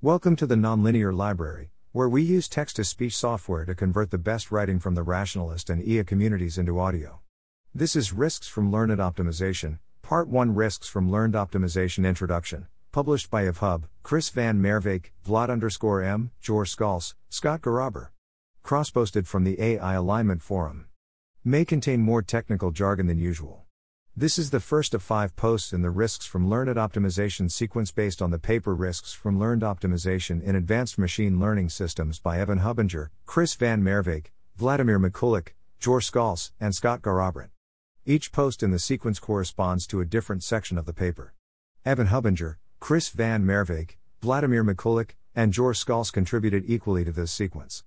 Welcome to the Nonlinear Library, where we use text to speech software to convert the best writing from the rationalist and EA communities into audio. This is Risks from Learned Optimization, Part 1 Risks from Learned Optimization Introduction, published by evhub, Chris Van Merwijk, Vlad underscore M, Joar Skalse, Scott Garrabr. Cross posted from the AI Alignment Forum. May contain more technical jargon than usual. This is the first of five posts in the Risks from Learned Optimization sequence based on the paper Risks from Learned Optimization in Advanced Machine Learning Systems by Evan Hubinger, Chris Van Merwijk, Vladimir Mikulik, Joar Skalse, and Scott Garrabrant. Each post in the sequence corresponds to a different section of the paper. Evan Hubinger, Chris Van Merwijk, Vladimir Mikulik, and Joar Skalse contributed equally to this sequence.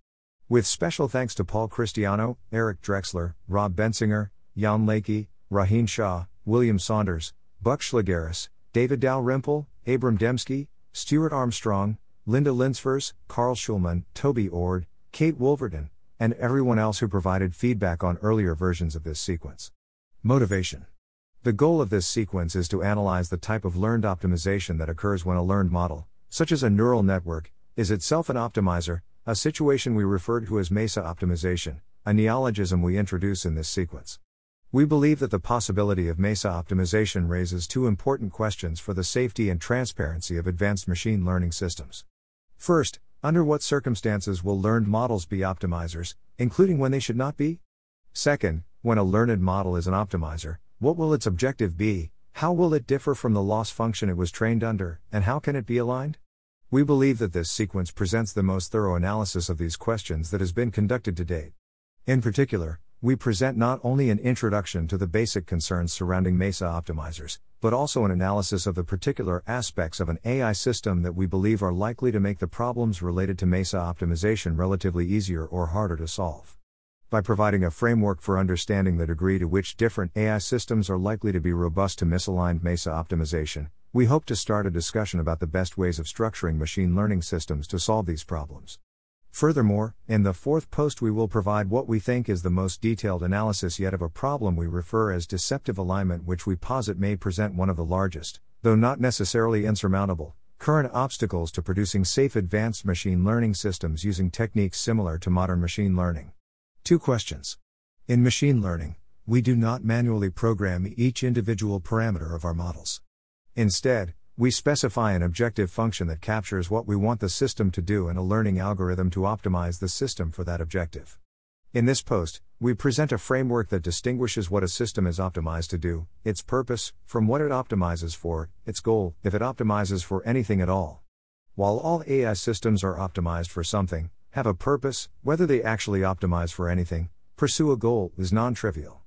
With special thanks to Paul Christiano, Eric Drexler, Rob Bensinger, Jan Leike, Rohin Shah, William Saunders, Buck Shlegeris, David Dalrymple, Abram Demski, Stuart Armstrong, Linda Linsefors, Carl Shulman, Toby Ord, Kate Woolverton, and everyone else who provided feedback on earlier versions of this sequence. Motivation The goal of this sequence is to analyze the type of learned optimization that occurs when a learned model, such as a neural network, is itself an optimizer, a situation we refer to as MESA optimization, a neologism we introduce in this sequence. We believe that the possibility of MESA optimization raises two important questions for the safety and transparency of advanced machine learning systems. First, under what circumstances will learned models be optimizers, including when they should not be? Second, when a learned model is an optimizer, what will its objective be, how will it differ from the loss function it was trained under, and how can it be aligned? We believe that this sequence presents the most thorough analysis of these questions that has been conducted to date. In particular, we present not only an introduction to the basic concerns surrounding MESA optimizers, but also an analysis of the particular aspects of an AI system that we believe are likely to make the problems related to MESA optimization relatively easier or harder to solve. By providing a framework for understanding the degree to which different AI systems are likely to be robust to misaligned MESA optimization, we hope to start a discussion about the best ways of structuring machine learning systems to solve these problems. Furthermore, in the fourth post, we will provide what we think is the most detailed analysis yet of a problem we refer as deceptive alignment, which we posit may present one of the largest, though not necessarily insurmountable, current obstacles to producing safe advanced machine learning systems using techniques similar to modern machine learning. Two questions. In machine learning, we do not manually program each individual parameter of our models. Instead, we specify an objective function that captures what we want the system to do and a learning algorithm to optimize the system for that objective. In this post, we present a framework that distinguishes what a system is optimized to do, its purpose, from what it optimizes for, its goal, if it optimizes for anything at all. While all AI systems are optimized for something, have a purpose, whether they actually optimize for anything, pursue a goal, is non trivial.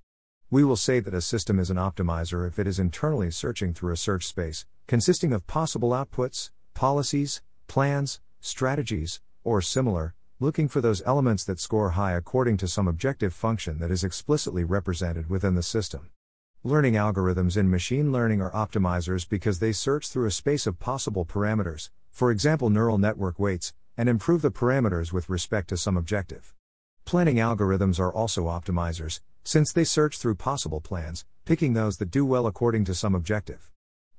We will say that a system is an optimizer if it is internally searching through a search space, consisting of possible outputs, policies, plans, strategies, or similar, looking for those elements that score high according to some objective function that is explicitly represented within the system. Learning algorithms in machine learning are optimizers because they search through a space of possible parameters, for example, neural network weights, and improve the parameters with respect to some objective. Planning algorithms are also optimizers, since they search through possible plans, picking those that do well according to some objective.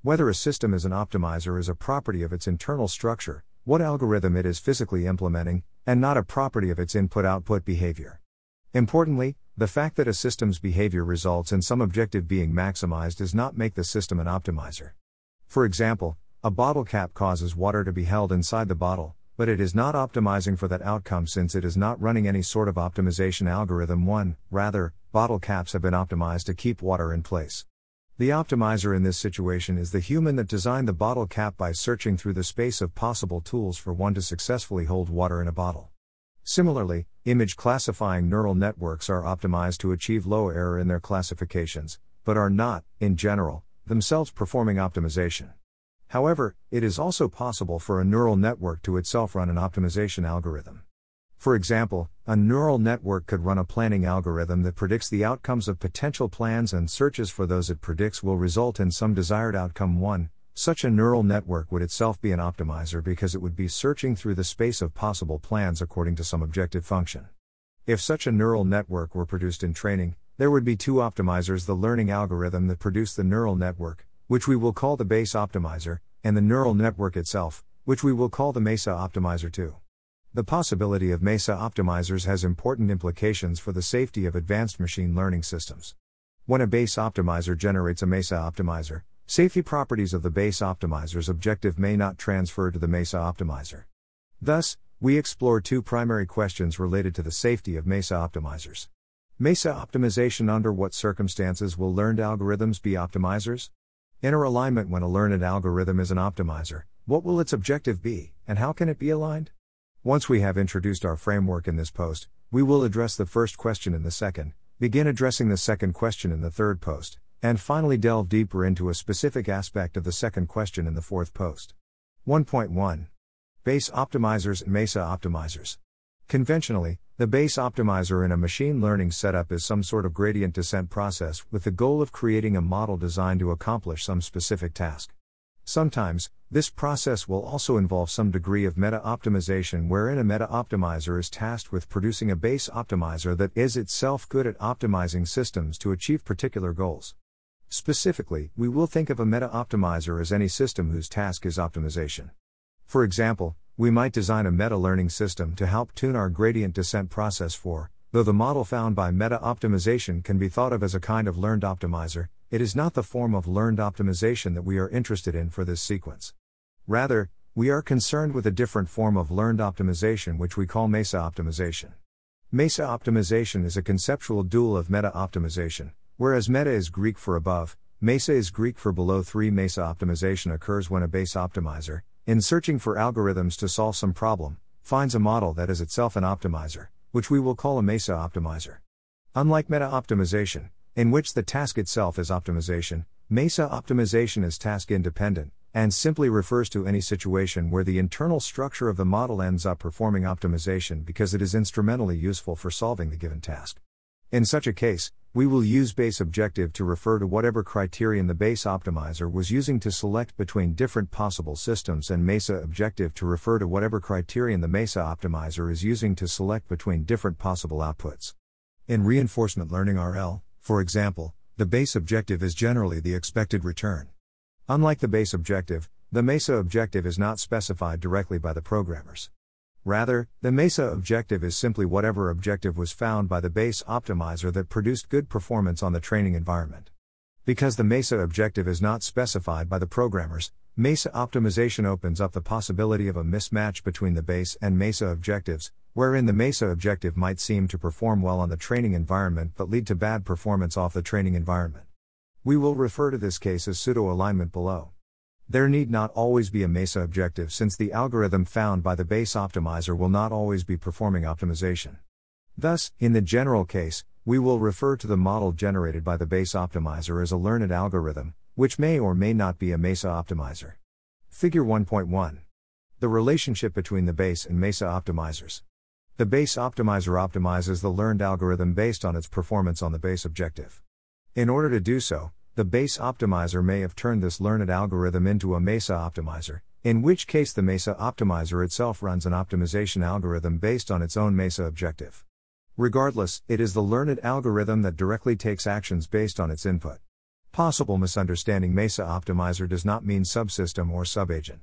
Whether a system is an optimizer is a property of its internal structure, what algorithm it is physically implementing, and not a property of its input output behavior. Importantly, the fact that a system's behavior results in some objective being maximized does not make the system an optimizer. For example, a bottle cap causes water to be held inside the bottle, but it is not optimizing for that outcome since it is not running any sort of optimization algorithm. 1. Rather, bottle caps have been optimized to keep water in place. The optimizer in this situation is the human that designed the bottle cap by searching through the space of possible tools for one to successfully hold water in a bottle. Similarly, image classifying neural networks are optimized to achieve low error in their classifications, but are not, in general, themselves performing optimization. However, it is also possible for a neural network to itself run an optimization algorithm. For example, a neural network could run a planning algorithm that predicts the outcomes of potential plans and searches for those it predicts will result in some desired outcome. 1. Such a neural network would itself be an optimizer because it would be searching through the space of possible plans according to some objective function. If such a neural network were produced in training, there would be two optimizers the learning algorithm that produced the neural network, which we will call the base optimizer, and the neural network itself, which we will call the MESA Optimizer 2. The possibility of MESA optimizers has important implications for the safety of advanced machine learning systems. When a base optimizer generates a MESA optimizer, safety properties of the base optimizer's objective may not transfer to the MESA optimizer. Thus, we explore two primary questions related to the safety of MESA optimizers. MESA optimization Under what circumstances will learned algorithms be optimizers? Inner alignment When a learned algorithm is an optimizer, what will its objective be, and how can it be aligned? Once we have introduced our framework in this post, we will address the first question in the second, begin addressing the second question in the third post, and finally delve deeper into a specific aspect of the second question in the fourth post. 1.1 Base optimizers and MESA optimizers. Conventionally, the base optimizer in a machine learning setup is some sort of gradient descent process with the goal of creating a model designed to accomplish some specific task. Sometimes, this process will also involve some degree of meta optimization wherein a meta optimizer is tasked with producing a base optimizer that is itself good at optimizing systems to achieve particular goals. Specifically, we will think of a meta optimizer as any system whose task is optimization. For example, we might design a meta learning system to help tune our gradient descent process for, though the model found by meta optimization can be thought of as a kind of learned optimizer, it is not the form of learned optimization that we are interested in for this sequence. Rather, we are concerned with a different form of learned optimization which we call MESA optimization. MESA optimization is a conceptual dual of meta optimization, whereas meta is Greek for above, MESA is Greek for below 3. MESA optimization occurs when a base optimizer, in searching for algorithms to solve some problem, finds a model that is itself an optimizer, which we will call a MESA optimizer. Unlike meta optimization, in which the task itself is optimization, MESA optimization is task independent, and simply refers to any situation where the internal structure of the model ends up performing optimization because it is instrumentally useful for solving the given task. In such a case, we will use base objective to refer to whatever criterion the base optimizer was using to select between different possible systems and MESA objective to refer to whatever criterion the MESA optimizer is using to select between different possible outputs. In reinforcement learning RL, for example, the base objective is generally the expected return. Unlike the base objective, the MESA objective is not specified directly by the programmers. Rather, the MESA objective is simply whatever objective was found by the base optimizer that produced good performance on the training environment. Because the MESA objective is not specified by the programmers, MESA optimization opens up the possibility of a mismatch between the base and MESA objectives, wherein the MESA objective might seem to perform well on the training environment but lead to bad performance off the training environment. We will refer to this case as pseudo alignment below. There need not always be a MESA objective since the algorithm found by the base optimizer will not always be performing optimization. Thus, in the general case, we will refer to the model generated by the base optimizer as a learned algorithm, which may or may not be a MESA optimizer. Figure 1.1 The relationship between the base and MESA optimizers. The base optimizer optimizes the learned algorithm based on its performance on the base objective. In order to do so, the base optimizer may have turned this learned algorithm into a MESA optimizer, in which case the MESA optimizer itself runs an optimization algorithm based on its own MESA objective. Regardless, it is the learned algorithm that directly takes actions based on its input. Possible misunderstanding MESA optimizer does not mean subsystem or subagent.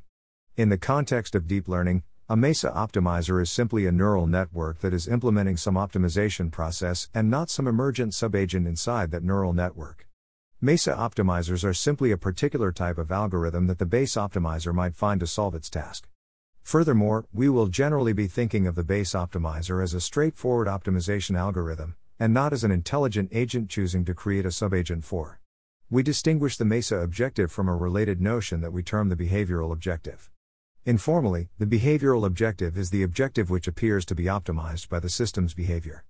In the context of deep learning, a MESA optimizer is simply a neural network that is implementing some optimization process and not some emergent subagent inside that neural network. MESA optimizers are simply a particular type of algorithm that the base optimizer might find to solve its task. Furthermore, we will generally be thinking of the base optimizer as a straightforward optimization algorithm, and not as an intelligent agent choosing to create a subagent for. We distinguish the MESA objective from a related notion that we term the behavioral objective. Informally, the behavioral objective is the objective which appears to be optimized by the system's behavior.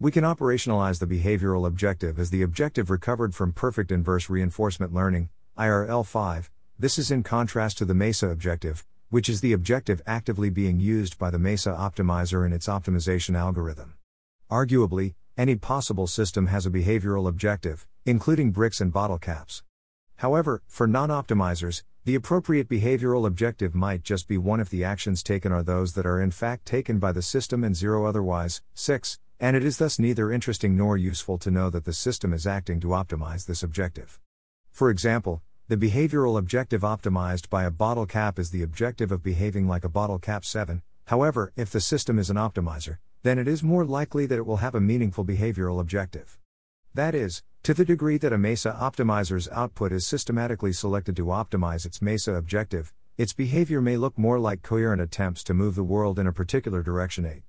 We can operationalize the behavioral objective as the objective recovered from perfect inverse reinforcement learning, IRL 5. This is in contrast to the MESA objective, which is the objective actively being used by the MESA optimizer in its optimization algorithm. Arguably, any possible system has a behavioral objective, including bricks and bottle caps. However, for non optimizers, the appropriate behavioral objective might just be one if the actions taken are those that are in fact taken by the system and zero otherwise. 6 and it is thus neither interesting nor useful to know that the system is acting to optimize this objective. For example, the behavioral objective optimized by a bottle cap is the objective of behaving like a bottle cap 7. However, if the system is an optimizer, then it is more likely that it will have a meaningful behavioral objective. That is, to the degree that a MESA optimizer's output is systematically selected to optimize its MESA objective, its behavior may look more like coherent attempts to move the world in a particular direction. 8.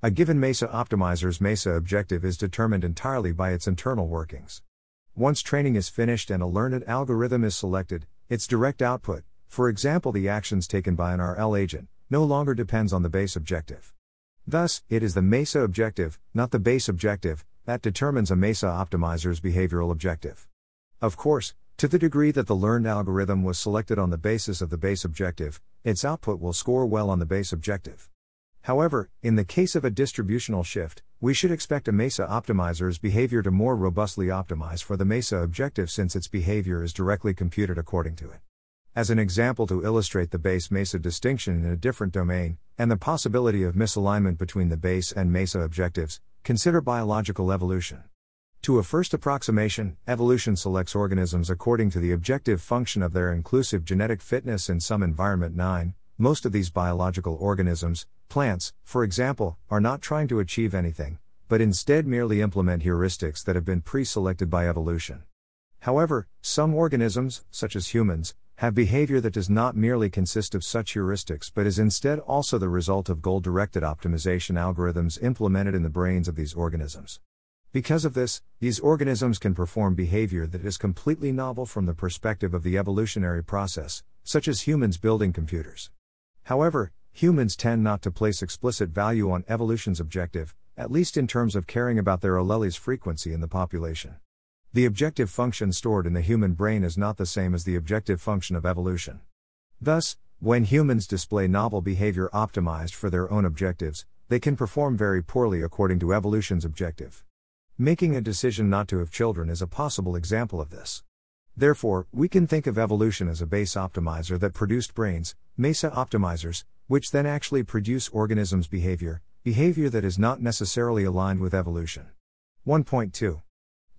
A given MESA optimizer's MESA objective is determined entirely by its internal workings. Once training is finished and a learned algorithm is selected, its direct output, for example the actions taken by an RL agent, no longer depends on the base objective. Thus, it is the MESA objective, not the base objective, that determines a MESA optimizer's behavioral objective. Of course, to the degree that the learned algorithm was selected on the basis of the base objective, its output will score well on the base objective. However, in the case of a distributional shift, we should expect a MESA optimizer's behavior to more robustly optimize for the MESA objective since its behavior is directly computed according to it. As an example to illustrate the base MESA distinction in a different domain, and the possibility of misalignment between the base and MESA objectives, consider biological evolution. To a first approximation, evolution selects organisms according to the objective function of their inclusive genetic fitness in some environment 9. Most of these biological organisms, plants, for example, are not trying to achieve anything, but instead merely implement heuristics that have been pre selected by evolution. However, some organisms, such as humans, have behavior that does not merely consist of such heuristics but is instead also the result of goal directed optimization algorithms implemented in the brains of these organisms. Because of this, these organisms can perform behavior that is completely novel from the perspective of the evolutionary process, such as humans building computers. However, humans tend not to place explicit value on evolution's objective, at least in terms of caring about their alleles frequency in the population. The objective function stored in the human brain is not the same as the objective function of evolution. Thus, when humans display novel behavior optimized for their own objectives, they can perform very poorly according to evolution's objective. Making a decision not to have children is a possible example of this. Therefore, we can think of evolution as a base optimizer that produced brains, MESA optimizers, which then actually produce organisms' behavior, behavior that is not necessarily aligned with evolution. 1.2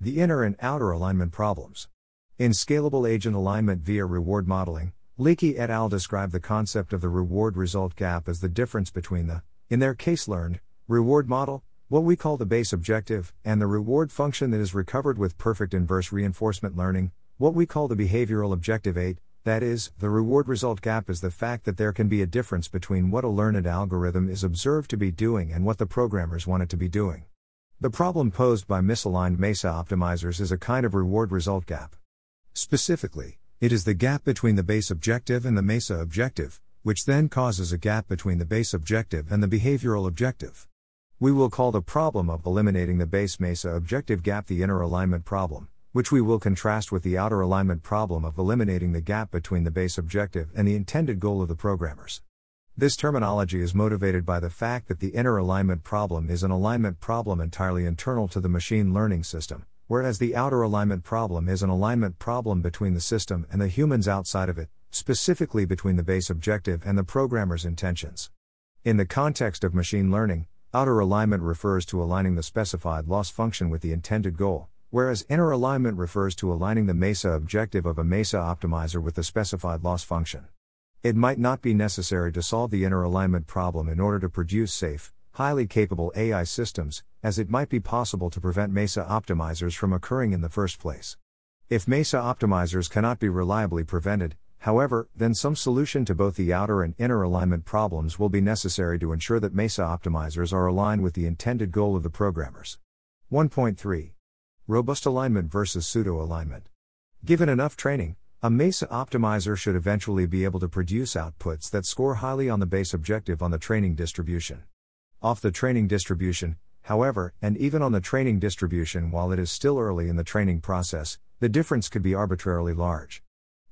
the inner and outer alignment problems. In scalable agent alignment via reward modeling, Leike et al. describe the concept of the reward result gap as the difference between the, in their case learned, reward model, what we call the base objective, and the reward function that is recovered with perfect inverse reinforcement learning, what we call the behavioral objective 8. That is, the reward result gap is the fact that there can be a difference between what a learned algorithm is observed to be doing and what the programmers want it to be doing. The problem posed by misaligned MESA optimizers is a kind of reward result gap. Specifically, it is the gap between the base objective and the MESA objective, which then causes a gap between the base objective and the behavioral objective. We will call the problem of eliminating the base MESA objective gap the inner alignment problem, which we will contrast with the outer alignment problem of eliminating the gap between the base objective and the intended goal of the programmers. This terminology is motivated by the fact that the inner alignment problem is an alignment problem entirely internal to the machine learning system, whereas the outer alignment problem is an alignment problem between the system and the humans outside of it, specifically between the base objective and the programmer's intentions. In the context of machine learning, outer alignment refers to aligning the specified loss function with the intended goal, whereas inner alignment refers to aligning the MESA objective of a MESA optimizer with the specified loss function. It might not be necessary to solve the inner alignment problem in order to produce safe, highly capable AI systems, as it might be possible to prevent MESA optimizers from occurring in the first place. If MESA optimizers cannot be reliably prevented, however, then some solution to both the outer and inner alignment problems will be necessary to ensure that MESA optimizers are aligned with the intended goal of the programmers. 1.3 Robust alignment versus pseudo alignment. Given enough training, a MESA optimizer should eventually be able to produce outputs that score highly on the base objective on the training distribution. Off the training distribution, however, and even on the training distribution while it is still early in the training process, the difference could be arbitrarily large.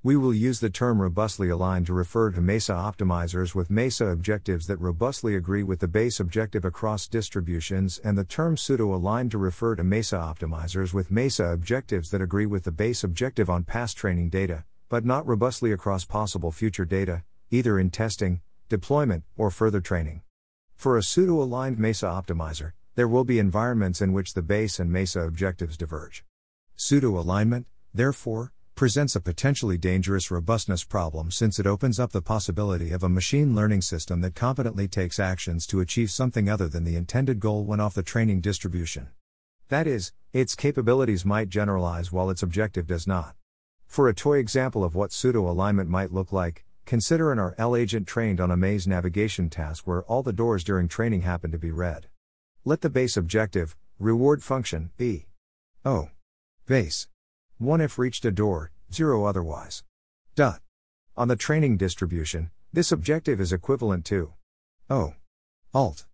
We will use the term robustly aligned to refer to MESA optimizers with MESA objectives that robustly agree with the base objective across distributions, and the term pseudo aligned to refer to MESA optimizers with MESA objectives that agree with the base objective on past training data, but not robustly across possible future data, either in testing, deployment, or further training. For a pseudo aligned MESA optimizer, there will be environments in which the base and MESA objectives diverge. Pseudo alignment, therefore, presents a potentially dangerous robustness problem since it opens up the possibility of a machine learning system that competently takes actions to achieve something other than the intended goal when off the training distribution. That is, its capabilities might generalize while its objective does not. For a toy example of what pseudo alignment might look like, consider an RL agent trained on a maze navigation task where all the doors during training happen to be red. Let the base objective, reward function, be O. Base. 1 if reached a door, 0 otherwise. Dot. On the training distribution, this objective is equivalent to O. Alt.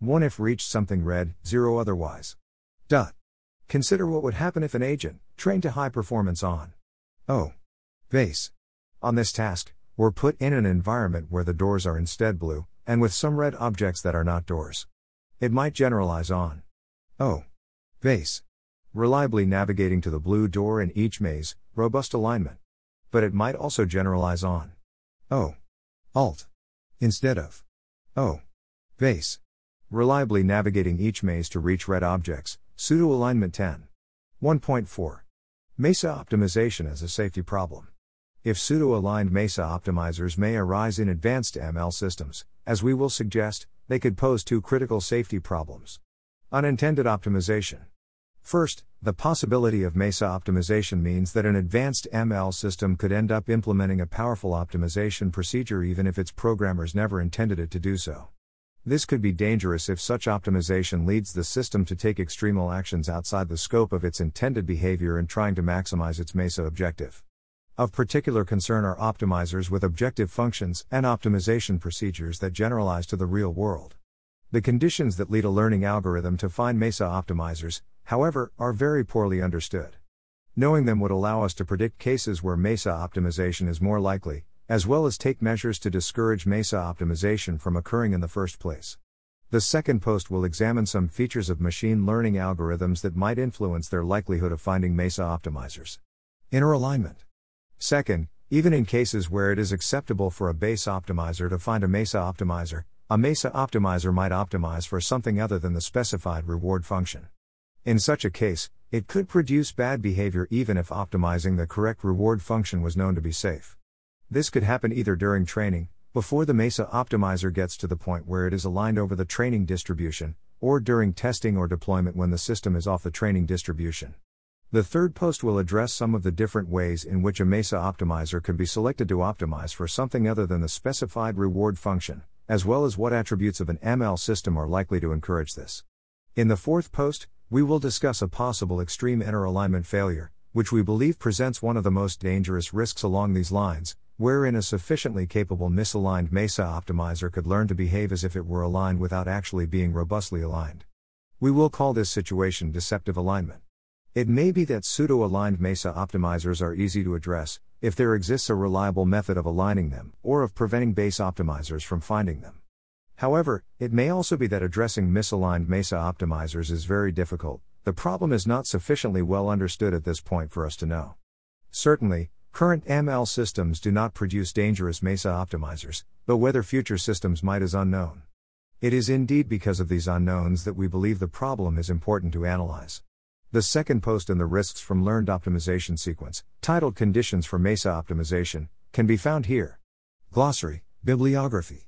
1 if reached something red, 0 otherwise. Dot. Consider what would happen if an agent, trained to high performance on O. Base. On this task, were put in an environment where the doors are instead blue, and with some red objects that are not doors. It might generalize on O. Base. Reliably navigating to the blue door in each maze, robust alignment. But it might also generalize on O. Alt. Instead of O. Base. Reliably navigating each maze to reach red objects, Pseudo alignment 10. 1.4. MESA optimization as a safety problem. If pseudo aligned MESA optimizers may arise in advanced ML systems, as we will suggest, they could pose two critical safety problems. Unintended optimization. First, the possibility of MESA optimization means that an advanced ML system could end up implementing a powerful optimization procedure even if its programmers never intended it to do so. This could be dangerous if such optimization leads the system to take extremal actions outside the scope of its intended behavior in trying to maximize its MESA objective. Of particular concern are optimizers with objective functions and optimization procedures that generalize to the real world. The conditions that lead a learning algorithm to find MESA optimizers, however, are very poorly understood. Knowing them would allow us to predict cases where MESA optimization is more likely, as well as take measures to discourage MESA optimization from occurring in the first place. The second post will examine some features of machine learning algorithms that might influence their likelihood of finding MESA optimizers. Inner alignment. Second, even in cases where it is acceptable for a base optimizer to find a MESA optimizer, a MESA optimizer might optimize for something other than the specified reward function. In such a case, it could produce bad behavior even if optimizing the correct reward function was known to be safe. This could happen either during training, before the MESA optimizer gets to the point where it is aligned over the training distribution, or during testing or deployment when the system is off the training distribution. The third post will address some of the different ways in which a MESA optimizer could be selected to optimize for something other than the specified reward function, as well as what attributes of an ML system are likely to encourage this. In the fourth post, we will discuss a possible extreme inner alignment failure, which we believe presents one of the most dangerous risks along these lines, wherein a sufficiently capable misaligned MESA optimizer could learn to behave as if it were aligned without actually being robustly aligned. We will call this situation deceptive alignment. It may be that pseudo aligned MESA optimizers are easy to address, if there exists a reliable method of aligning them, or of preventing base optimizers from finding them. However, it may also be that addressing misaligned MESA optimizers is very difficult, the problem is not sufficiently well understood at this point for us to know. Certainly, Current ML systems do not produce dangerous MESA optimizers, but whether future systems might is unknown. It is indeed because of these unknowns that we believe the problem is important to analyze. The second post in the Risks from Learned Optimization sequence, titled Conditions for MESA Optimization, can be found here. Glossary, Bibliography.